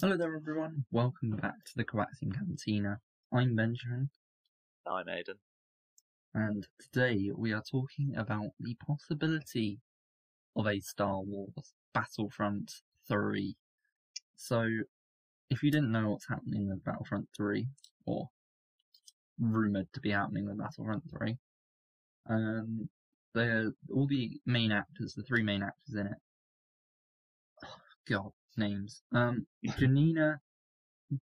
Hello there, everyone. Welcome back to the Coaxium Cantina. I'm Benjamin, I'm Aiden. and today we are talking about the possibility of a Star Wars Battlefront 3. So, if you didn't know what's happening with Battlefront 3, or rumoured to be happening with Battlefront 3, um, they're, all the main actors, the three main actors in it, God, names. Um, Janina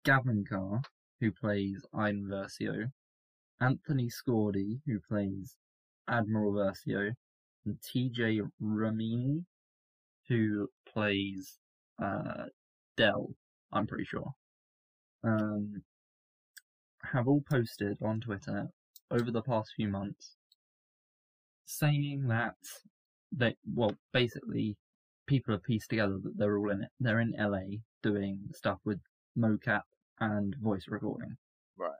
Gavankar, who plays Iden Versio, Anthony Skordi, who plays Admiral Versio, and TJ Ramini, who plays uh, Del, I'm pretty sure, um, have all posted on Twitter over the past few months saying that they, well, basically, people have pieced together that they're all in it. They're in LA doing stuff with mocap and voice recording. Right.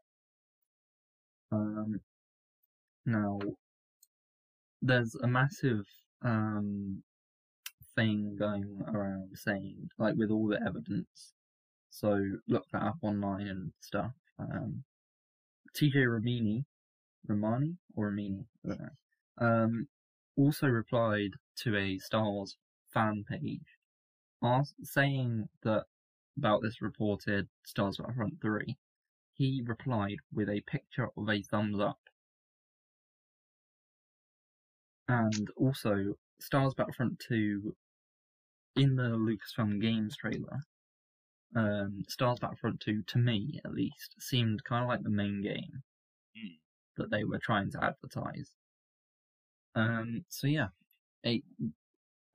Um, now, there's a massive um, thing going around saying, like, with all the evidence. So look that up online and stuff. Um, TJ Ramini, Romani or Ramini, I don't know. Um, also replied to a Star Wars fan page, ask, saying that about this reported Star Wars Battlefront 3, he replied with a picture of a thumbs up. And also, Star Wars Battlefront 2, in the Lucasfilm Games trailer, um, Star Wars Battlefront 2, to me at least, seemed kind of like the main game Hmm. that they were trying to advertise. Um, so yeah, a,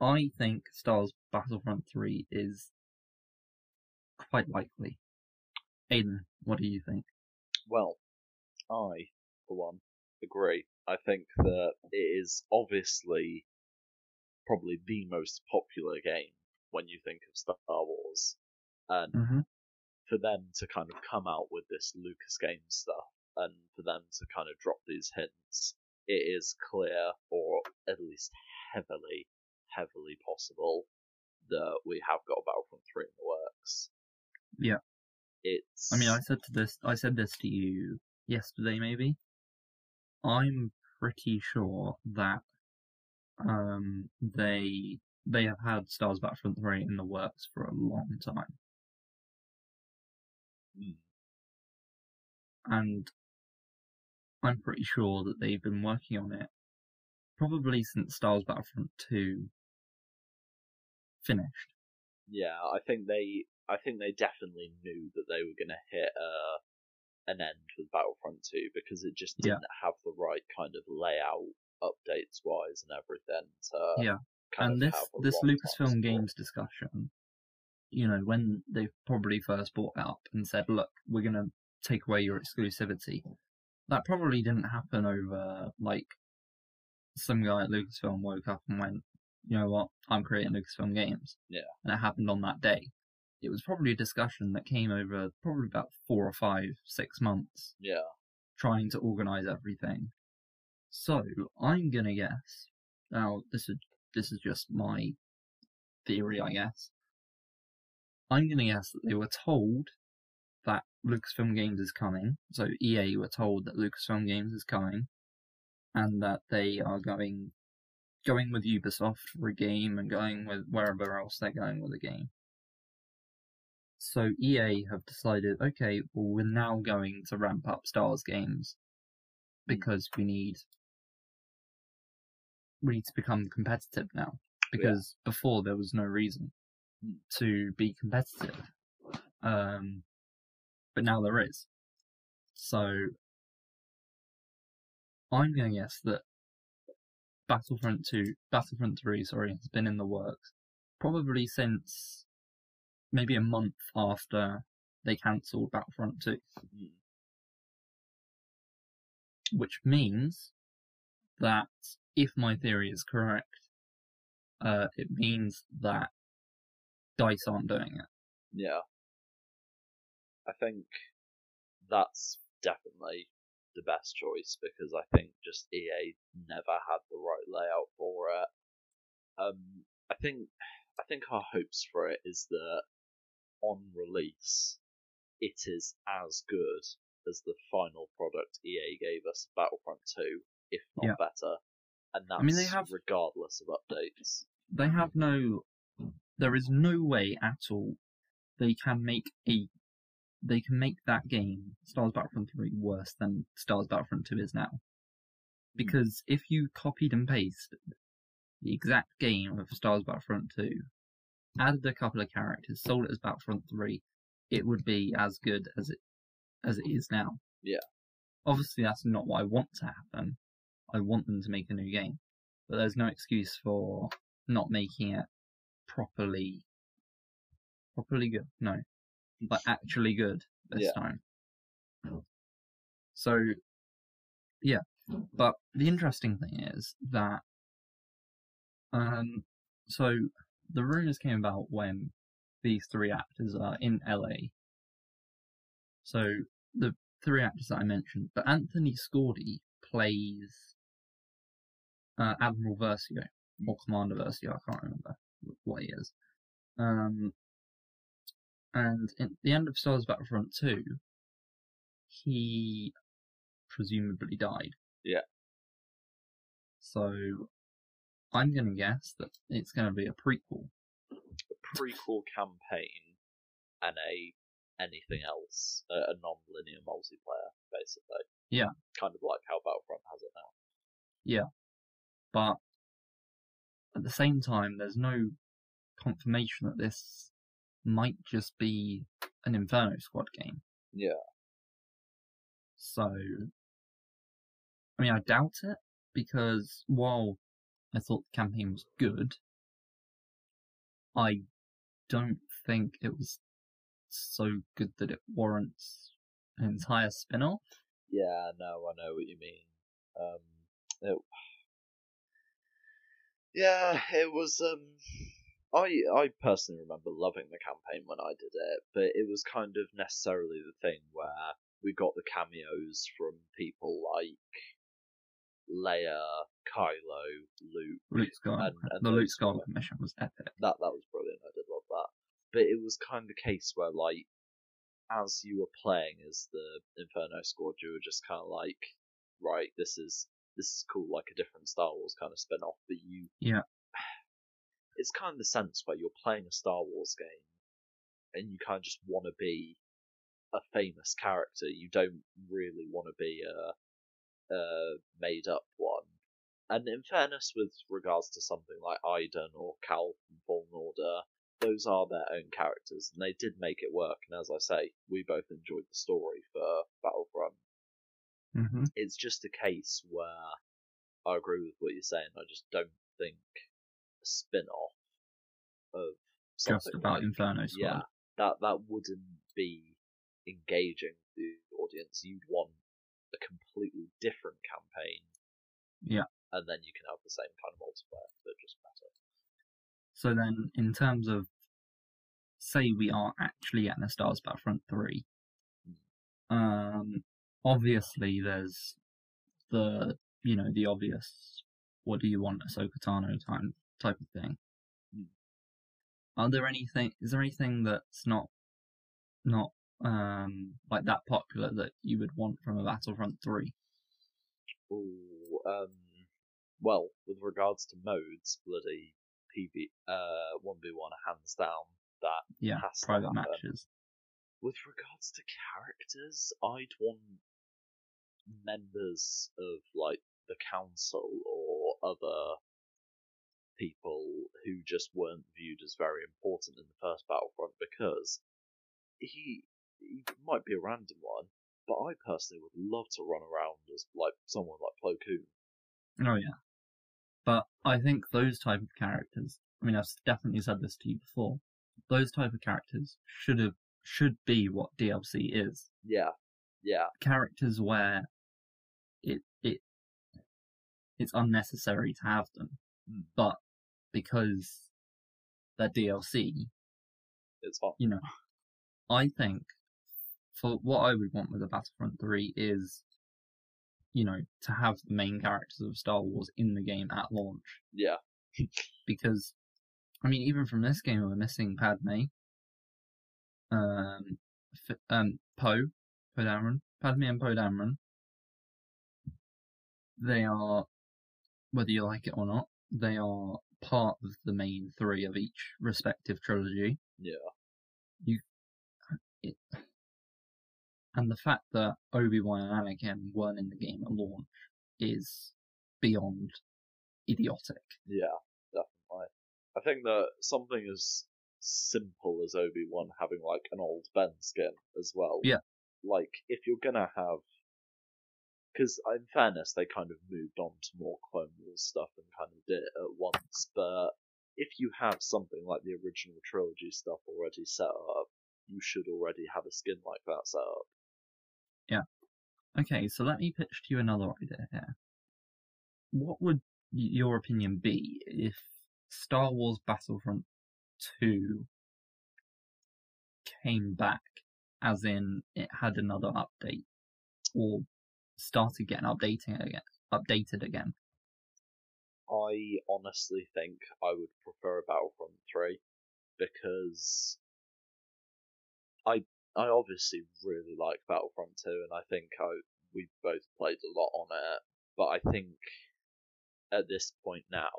I think Star Wars Battlefront 3 is quite likely. Aiden, what do you think? Well, I, for one, agree. I think that it is obviously probably the most popular game when you think of Star Wars. And Mm-hmm. for them to kind of come out with this Lucas Games stuff and for them to kind of drop these hints, it is clear, or at least heavily, heavily possible that we have got Battlefront 3 in the works. Yeah. It's. I mean, I said to this, I said this to you yesterday, maybe. I'm pretty sure that um, they they have had Star Wars Battlefront 3 in the works for a long time. Mm, and I'm pretty sure that they've been working on it probably since Star Wars Battlefront 2 finished. Yeah, I think they I think they definitely knew that they were going to hit uh, an end with Battlefront 2 because it just didn't have the right kind of layout updates wise and everything to Yeah, and this this Lucasfilm. Games discussion, you know, when they probably first brought it up and said, "Look, we're gonna take away your exclusivity," that probably didn't happen over like some guy at Lucasfilm woke up and went, "You know what? I'm creating Lucasfilm Games." Yeah. and it happened on that day. It was probably a discussion that came over probably about four or five, six months, Yeah, trying to organize everything. So I'm gonna guess. Now this is this is just my theory, I guess. I'm gonna guess that they were told that Lucasfilm Games is coming. So EA were told that Lucasfilm Games is coming, and that they are going going with Ubisoft for a game and going with wherever else they're going with a game. So EA have decided, okay, well we're now going to ramp up Stars games because we need we need to become competitive now. Because before there was no reason Hmm. to be competitive. Um but now there is. So I'm gonna guess that Battlefront two Battlefront three, sorry, has been in the works probably since maybe a month after they cancelled Battlefront two. Mm. which means that if my theory is correct, uh, it means that Dice aren't doing it. yeah. I think that's definitely the best choice because I think just EA never had the right layout for it. Um, I think I think our hopes for it is that on release, it is as good as the final product EA gave us, Battlefront 2, if not Yeah. better. And that's I mean, they have- regardless of updates. They have no. There is no way at all they can make a. They can make that game, Star Wars Battlefront 3, worse than Star Wars Battlefront 2 is now. Hmm. Because if you copied and pasted the exact game of Star Wars Battlefront 2, added a couple of characters, sold it as Battlefront 3, it would be as good as it as it is now. Yeah. Obviously, that's not what I want to happen. I want them to make a new game, but there's no excuse for not making it properly. Properly good? No, like actually good this Yeah. time. So, yeah. But the interesting thing is that, um, so the rumors came about when these three actors are in LA. So the three actors that I mentioned, but Anthony Skordi plays uh, Admiral Versio or Commander Versio. I can't remember what he is. Um, and in the end of Star Wars Battlefront 2, he presumably died. Yeah. So I'm going to guess that it's going to be a prequel. A prequel campaign and a anything else, a, a non-linear multiplayer, basically. Yeah. Kind of like how Battlefront has it now. Yeah. But at the same time, there's no confirmation that this might just be an Inferno Squad game. Yeah. So, I mean, I doubt it because while I thought the campaign was good, I don't think it was so good that it warrants an entire spin off. Yeah, no, I know what you mean. Um, it, yeah, it was. Um, I I personally remember loving the campaign when I did it, but it was kind of necessarily the thing where we got the cameos from people like Leia, Kylo, Luke. Luke Skywalker. And- and the Luke Skywalker mission was epic. That that was brilliant. I did love that. But it was kind of a case where like as you were playing as the Inferno Squad, you were just kind of like, right, this is this is cool, like a different Star Wars kind of spin off. But you, Yeah. It's kind of the sense where you're playing a Star Wars game, and you kind of just want to be a famous character. You don't really want to be a, a made up one. And in fairness, with regards to something like Iden or Cal from Fallen Order, those are their own characters, and they did make it work. And as I say, we both enjoyed the story for Battlefront. hmm It's just a case where I agree with what you're saying. I just don't think spin-off of Just about Inferno Squad. yeah, that that wouldn't be engaging the audience. You'd want a completely different campaign. Yeah. And then you can have the same kind of multiplayer, but just better. So then, in terms of, say we are actually getting a Star Wars Battlefront 3, um, obviously there's the, you know, the obvious, what do you want, Ahsoka Tano time type of thing. Hmm. Are there anything, is there anything that's not, not, um, like that popular that you would want from a Battlefront 3? Ooh, um, well, with regards to modes, bloody PV, uh, 1v1 hands down, that Yeah, has private matches. With regards to characters, I'd want members of like the council or other people who just weren't viewed as very important in the first Battlefront because he he might be a random one, but I personally would love to run around as like someone like Plo Koon. Oh yeah. But I think those type of characters, I mean I've definitely said this to you before, those type of characters should have should be what DLC is. Yeah, yeah, Characters where it it it's unnecessary to have them. Mm. But because they're DLC, it's fun. you know, I think for what I would want with a Battlefront 3 is, you know, to have the main characters of Star Wars in the game at launch. Yeah, because I mean, even from this game, we're missing Padme. um, F- um, Poe, Poe Dameron, Padme and Poe Dameron. They are, whether you like it or not, they are part of the main three of each respective trilogy. Yeah. You, it, and the fact that Obi Wan and Anakin weren't in the game at launch is beyond idiotic. Yeah, definitely. I think that something as simple as Obi Wan having like an old Ben skin as well. Yeah. Like if you're gonna have, because in fairness they kind of moved on to more Clone Wars stuff and kind of did it at once. But if you have something like the original trilogy stuff already set up, you should already have a skin like that set up. Yeah. Okay, so let me pitch to you another idea here. What would your opinion be if Star Wars Battlefront 2 came back, as in it had another update, or started getting updating again, updated again? I honestly think I would prefer Battlefront 3 because I I obviously really like Battlefront 2 and I think I we've both played a lot on it, but I think at this point now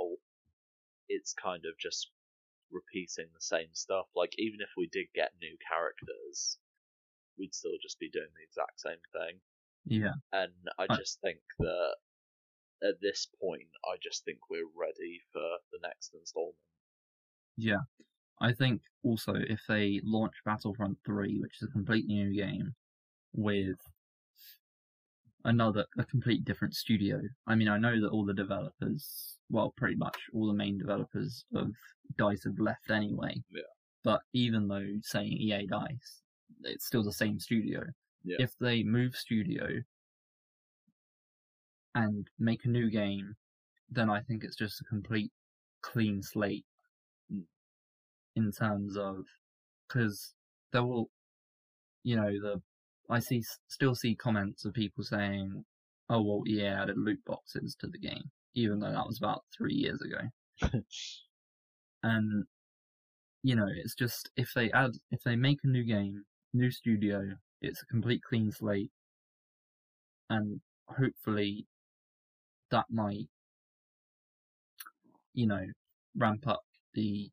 it's kind of just repeating the same stuff. Like even if we did get new characters, we'd still just be doing the exact same thing. Yeah, And I I- just think that at this point, I just think we're ready for the next installment. yeah. I think also if they launch Battlefront 3, which is a completely new game, with another, a complete different studio. I mean, I know that all the developers, well, pretty much all the main developers of DICE have left anyway. Yeah. But even though saying EA DICE, it's still the same studio. Yeah. If they move studio and make a new game, then I think it's just a complete clean slate Mm. in terms of because there will, you know, the I see still see comments of people saying, "Oh well, EA added loot boxes to the game," even though that was about three years ago. and you know, it's just if they add if they make a new game, new studio, it's a complete clean slate, and hopefully that might, you know, ramp up the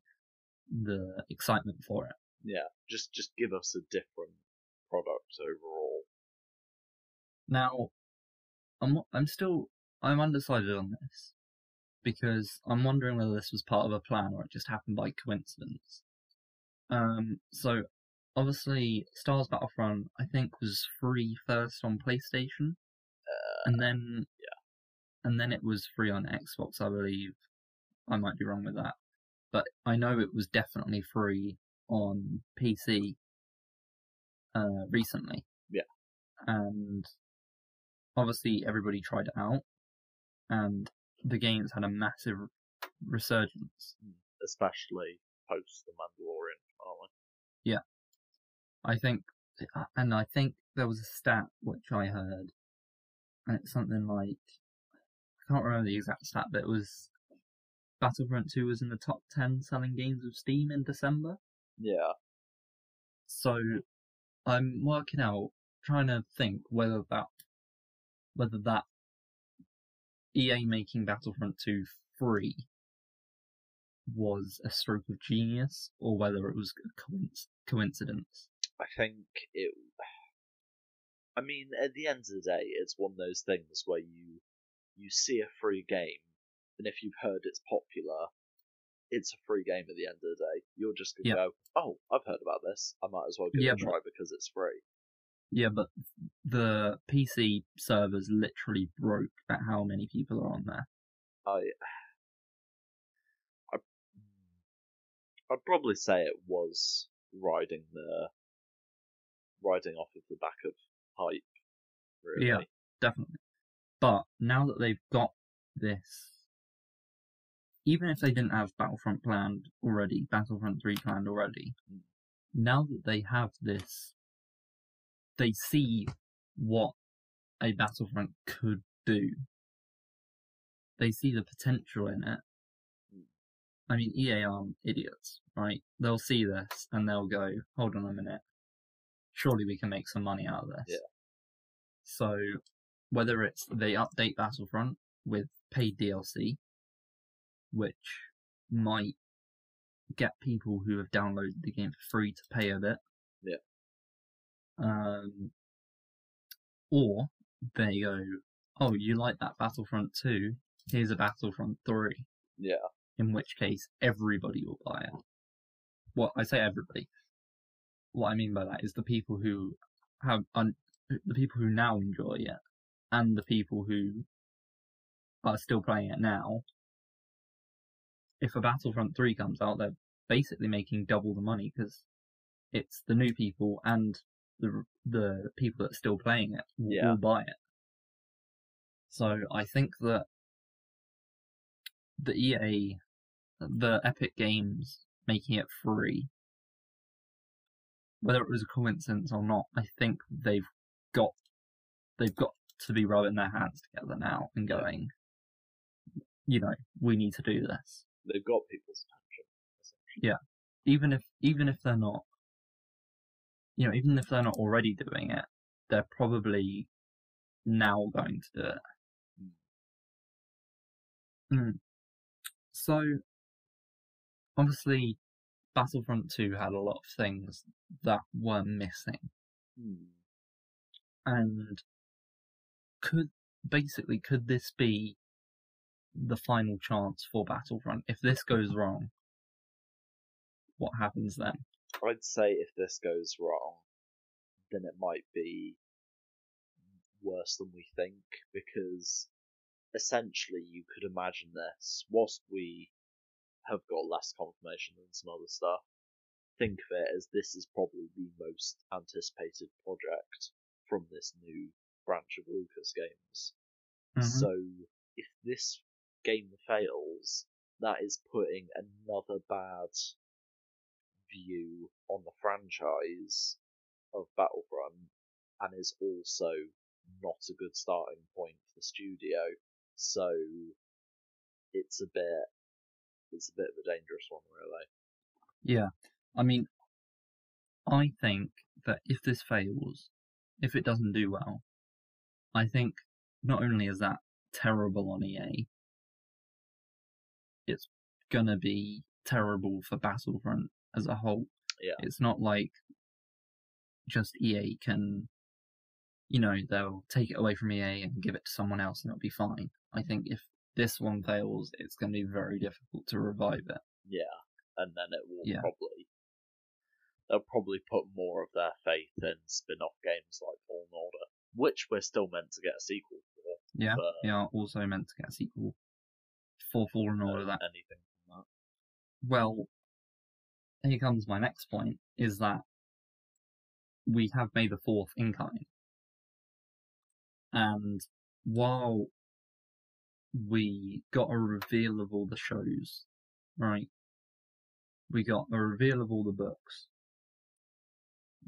the excitement for it. Yeah, just just give us a different product overall. Now, I'm I'm still I'm undecided on this because I'm wondering whether this was part of a plan or it just happened by coincidence. Um, so obviously, Stars Battlefront I think was free first on PlayStation, and then yeah, and then it was free on Xbox, I believe. I might be wrong with that, but I know it was definitely free on PC uh, recently. Yeah. and obviously everybody tried it out, and the game's had a massive resurgence. especially post the Mandalorian finale. I think, uh, and I think there was a stat which I heard, and it's something like I can't remember the exact stat, but it was Battlefront 2 was in the top 10 selling games of Steam in December. Yeah, So I'm working out, trying to think whether that, whether that EA making Battlefront 2 free was a stroke of genius or whether it was a coincidence. I think it. I mean, at the end of the day, it's one of those things where you you see a free game, and if you've heard it's popular, it's a free game at the end of the day. You're just gonna Yeah. go, "Oh, I've heard about this. I might as well give Yeah, it a try because it's free." Yeah, but the PC servers literally broke at how many people are on there. I, I, I'd probably say it was riding the, riding off of the back of hype. Really. Yeah. Definitely. But now that they've got this, even if they didn't have Battlefront planned already, Battlefront 3 planned already, Mm. now that they have this, they see what a Battlefront could do. They see the potential in it. I mean, EA aren't idiots, right? They'll see this and they'll go, hold on a minute. Surely we can make some money out of this. Yeah. So, whether it's they update Battlefront with paid DLC, which might get people who have downloaded the game for free to pay a bit. Yeah. Um, or they go, oh, you like that Battlefront 2? Here's a Battlefront 3 Yeah. In which case everybody will buy it. Well, I say everybody. What I mean by that is the people who have un- the people who now enjoy it, and the people who are still playing it now. If a Battlefront Three comes out, they're basically making double the money because it's the new people and the the people that are still playing it will, Yeah. will buy it. So I think that the EA, the Epic Games making it free, whether it was a coincidence or not, I think they've got they've got to be rubbing their hands together now and going, you know, we need to do this. They've got people's attention. Yeah, even if even if they're not, you know, even if they're not already doing it, they're probably now going to do it. Mm. So, obviously, Battlefront 2 had a lot of things that were missing. Hmm. And could, basically, could this be the final chance for Battlefront? If this goes wrong, what happens then? I'd say if this goes wrong, then it might be worse than we think because essentially you could imagine this whilst we have got less confirmation than some other stuff. Think of it as this is probably the most anticipated project from this new branch of Lucas games. Mhm. So if this game fails, that is putting another bad view on the franchise of Battlefront and is also not a good starting point for the studio. So it's a bit it's a bit of a dangerous one really. Yeah. I mean, I think that if this fails, if it doesn't do well, I think not only is that terrible on EA, it's gonna be terrible for Battlefront as a whole. Yeah. It's not like just EA can, you know, they'll take it away from EA and give it to someone else and it'll be fine. I think if this one fails, it's going to be very difficult to revive it. Yeah. And then it will Yeah. probably they'll probably put more of their faith in spin off games like Fallen Order. Which we're still meant to get a sequel for. Yeah, but they are also meant to get a sequel for Fallen uh, Order. That anything from that. well, here comes my next point: is that we have made the Fourth in kind, and while we got a reveal of all the shows, right? We got a reveal of all the books.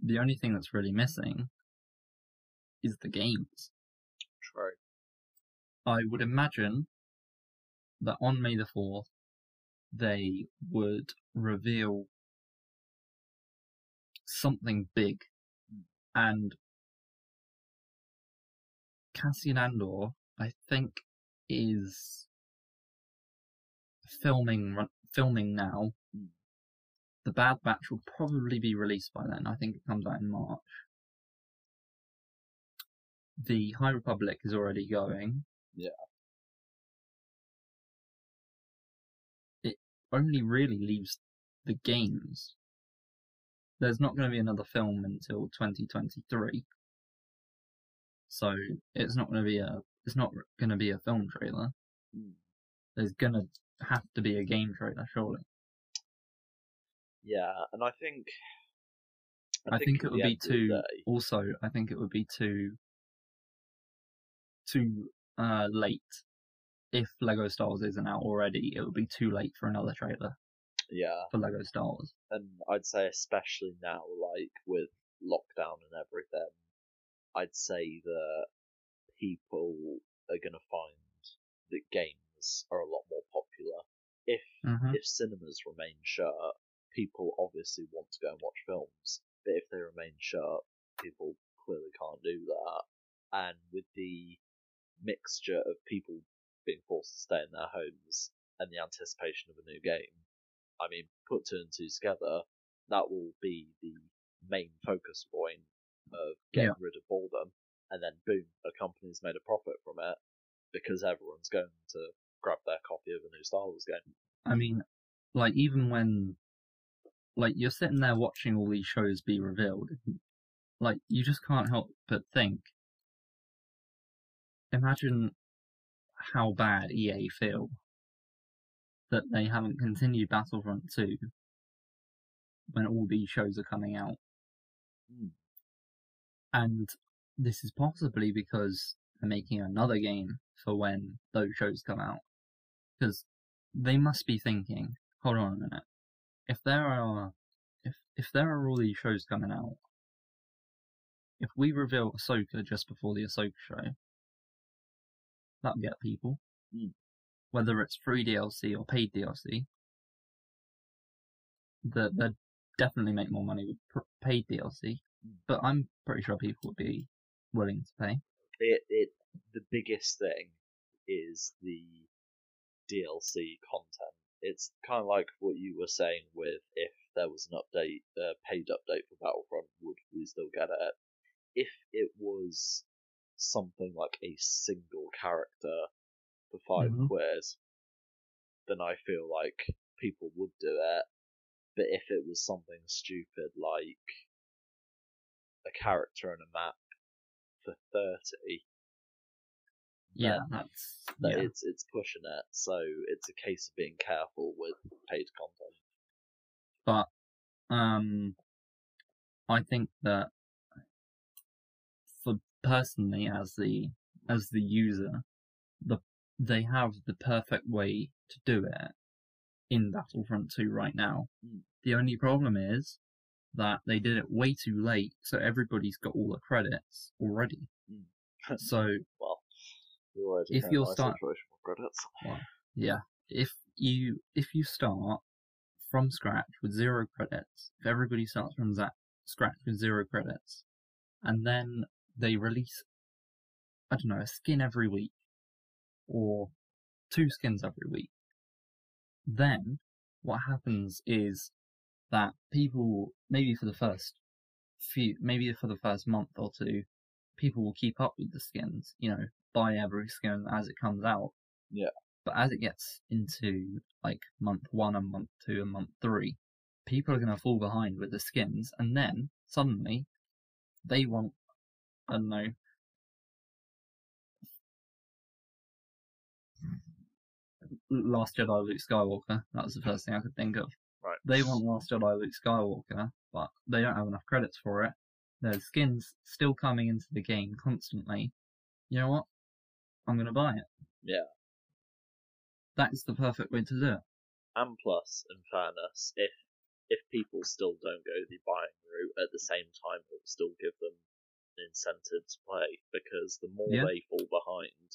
The only thing that's really missing is the games. True. I would imagine that on May the 4th, they would reveal something big. And Cassian Andor, I think, is filming filming now. Hmm. The Bad Batch will probably be released by then. I think it comes out in March. The High Republic is already going. Yeah. It only really leaves the games. There's not going to be another film until 2023. So it's not going to be a it's not going to be a film trailer. Hmm. There's going to have to be a game trailer, surely. Yeah, and I think I, think, at it would be end of the too. day- Also, I think it would be too too uh, late. If Lego Star Wars isn't out already, it would be too late for another trailer yeah, for Lego Star Wars. and I'd say especially now, like with lockdown and everything, I'd say that people are gonna find that games are a lot more popular if Mhm. if cinemas remain shut, people obviously want to go and watch films. But if they remain shut, people clearly can't do that. And with the mixture of people being forced to stay in their homes and the anticipation of a new game, I mean, put two and two together, that will be the main focus point of getting rid of boredom. And then, boom, a company's made a profit from it because everyone's going to grab their copy of a new Star Wars game. I mean, like even when, like you're sitting there watching all these shows be revealed, like you just can't help but think. Imagine how bad EA feel that they haven't continued Battlefront 2 when all these shows are coming out. Hmm. And this is possibly because they're making another game for when those shows come out. Because they must be thinking, hold on a minute. If there are if if there are all these shows coming out, if we reveal Ahsoka just before the Ahsoka show, that'll get people. Mm. Whether it's free DLC or paid DLC, that they'd definitely make more money with paid DLC. Mm. But I'm pretty sure people would be willing to pay. It, it the biggest thing is the DLC content. It's kind of like what you were saying with if there was an update, a paid update for Battlefront, would we still get it? If it was something like a single character for 5 Mhm. quid, then I feel like people would do it. But if it was something stupid like a character and a map for thirty, Yeah, that's that yeah. it's it's pushing it. So it's a case of being careful with paid content. but um, I think that for personally as the as the user, the they have the perfect way to do it in Battlefront 2 right now. Mm. The only problem is that they did it way too late, so everybody's got all the credits already. Mm. so Well, you If my start- with. Yeah. If you if you start from scratch with zero credits, if everybody starts from za- scratch with zero credits, and then they release, I don't know, a skin every week, or two skins every week, then what happens is that people, maybe for the first few, maybe for the first month or two, people will keep up with the skins, you know, buy every skin as it comes out. Yeah. But as it gets into like month one and month two and month three, people are going to fall behind with the skins, and then suddenly they want, I don't know, Last Jedi Luke Skywalker. That was the first thing I could think of. Right. They want Last Jedi Luke Skywalker, but they don't have enough credits for it. There's skins still coming into the game constantly. You know what? I'm to buy it. Yeah. That is the perfect way to do it. And plus, in fairness, if if people still don't go the buying route at the same time, it will still give them an incentive to play because the more Yeah. they fall behind,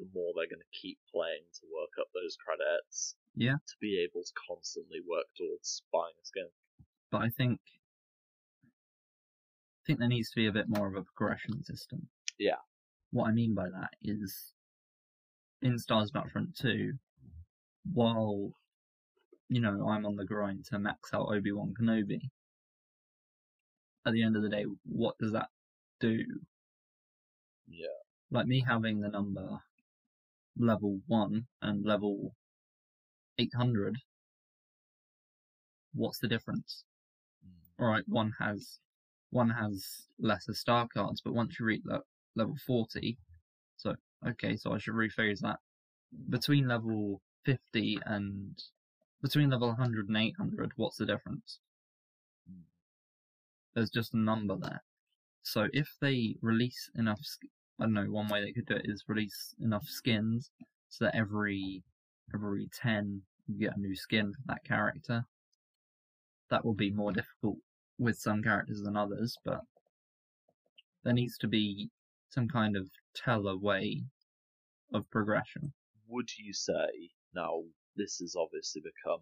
the more they're going to keep playing to work up those credits. Yeah. To be able to constantly work towards buying a skin. But I think I think there needs to be a bit more of a progression system. Yeah. What I mean by that is in Stars Battlefront 2, while you know, I'm on the grind to max out Obi Wan Kenobi. At the end of the day, what does that do? Yeah. Like me having the number level 1 and level 800, what's the difference? Mm. Alright, one has one has lesser star cards, but once you reach le- level 40, so, okay, so I should rephrase that. Between level 50 and between level 100 and 800, what's the difference? Mm. There's just a number there. So if they release enough, I don't know, one way they could do it is release enough skins so that every every 10 you get a new skin for that character. That will be more difficult with some characters than others, but there needs to be some kind of teller way of progression. Would you say now this has obviously become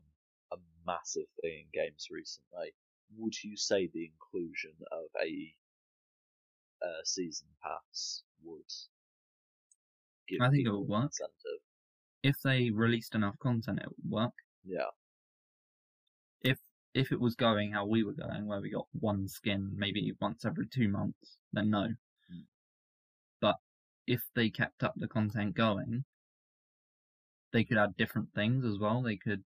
a massive thing in games recently. Would you say the inclusion of a uh, season pass would give I think it would work. incentive? If they released enough content, it would work. Yeah, If If it was going how we were going, where we got one skin maybe once every two months, then no. Mm. But if they kept up the content going, they could add different things as well. They could.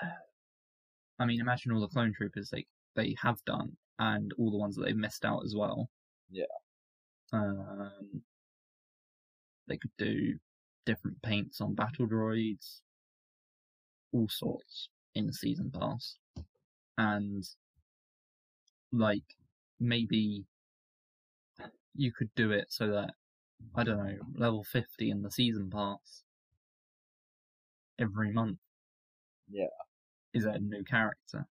I mean, imagine all the clone troopers they they have done, and all the ones that they've missed out as well. Yeah. Um, they could do different paints on battle droids, all sorts in the season pass, and like maybe you could do it so that I don't know level fifty in the season pass every month. Yeah. is a new character,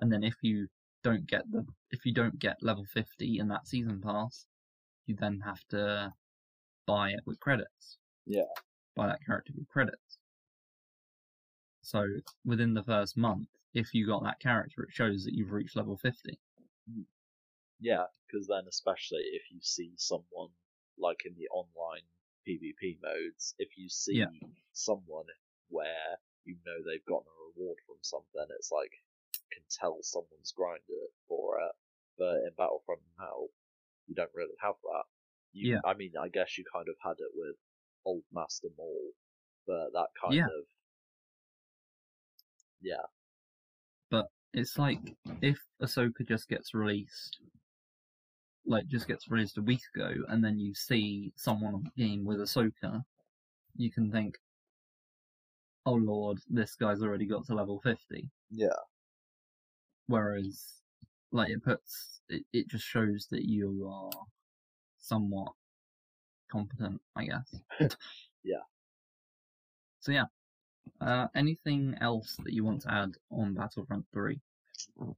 and then if you don't get the if you don't get level fifty in that season pass, you then have to buy it with credits. Yeah. Buy that character with credits. So within the first month, if you got that character, it shows that you've reached level fifty. Mm. yeah, because then especially if you see someone like in the online PvP modes, if you see Yeah. someone where you know they've gotten a reward from something, it's like can tell someone's grinder for it. But in Battlefront now, you don't really have that. You, Yeah. I mean, I guess you kind of had it with Old Master Maul, but that kind Yeah. of yeah, But It's like if Ahsoka just gets released, like just gets released a week ago, and then you see someone on the game with Ahsoka, you can think, "Oh Lord, this guy's already got to level 50." yeah, Whereas, like it puts, it, it just shows that you are somewhat competent, I guess. Yeah. So yeah. Uh, anything else that you want to add on Battlefront 3? Um,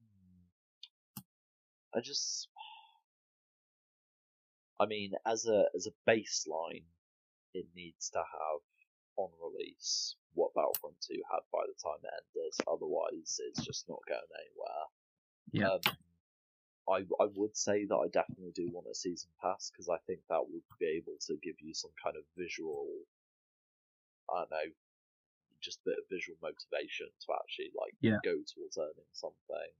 hmm. I just, I mean, as a as a baseline, it needs to have on release what Battlefront 2 had by the time it ended. Otherwise, it's just not going anywhere. Yeah. Um, I I would say that I definitely do want a season pass because I think that would be able to give you some kind of visual, I don't know, just a bit of visual motivation to actually like Yeah. go towards earning something.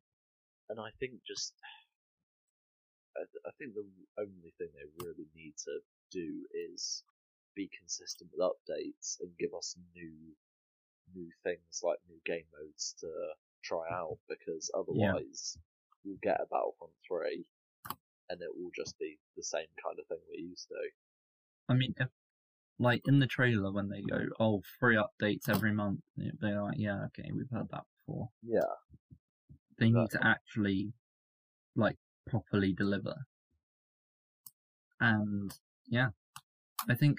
And I think just, I, I think the only thing they really need to do is be consistent with updates and give us new, new things like new game modes to try out because otherwise we'll get a Battlefront 3 and it will just be the same kind of thing we're used to. I mean, if, like in the trailer when they go, "Oh, free updates every month," they're like, "Yeah, okay, we've heard that before." Yeah. They need to actually, like, properly deliver. And yeah, I think,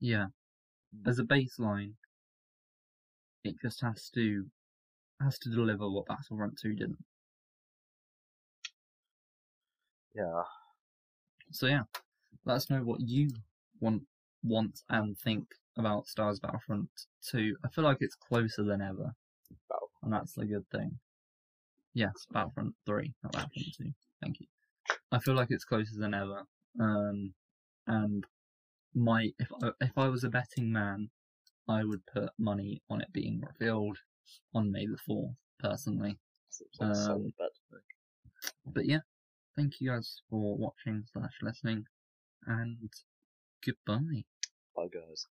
yeah, as a baseline, it just has to has to deliver what Battlefront Two didn't. Yeah. So yeah, let us know what you want want and think about Stars Battlefront 2. I feel like it's closer than ever, and that's a good thing. Yes, Battlefront 3, not Battlefront 2. Thank you. I feel like it's closer than ever. Um, and my if I, if I was a betting man, I would put money on it being revealed on May the 4th, personally. Seems like a Um, solid bet to me. But yeah, thank you guys for watching slash listening, and goodbye. Bye, guys.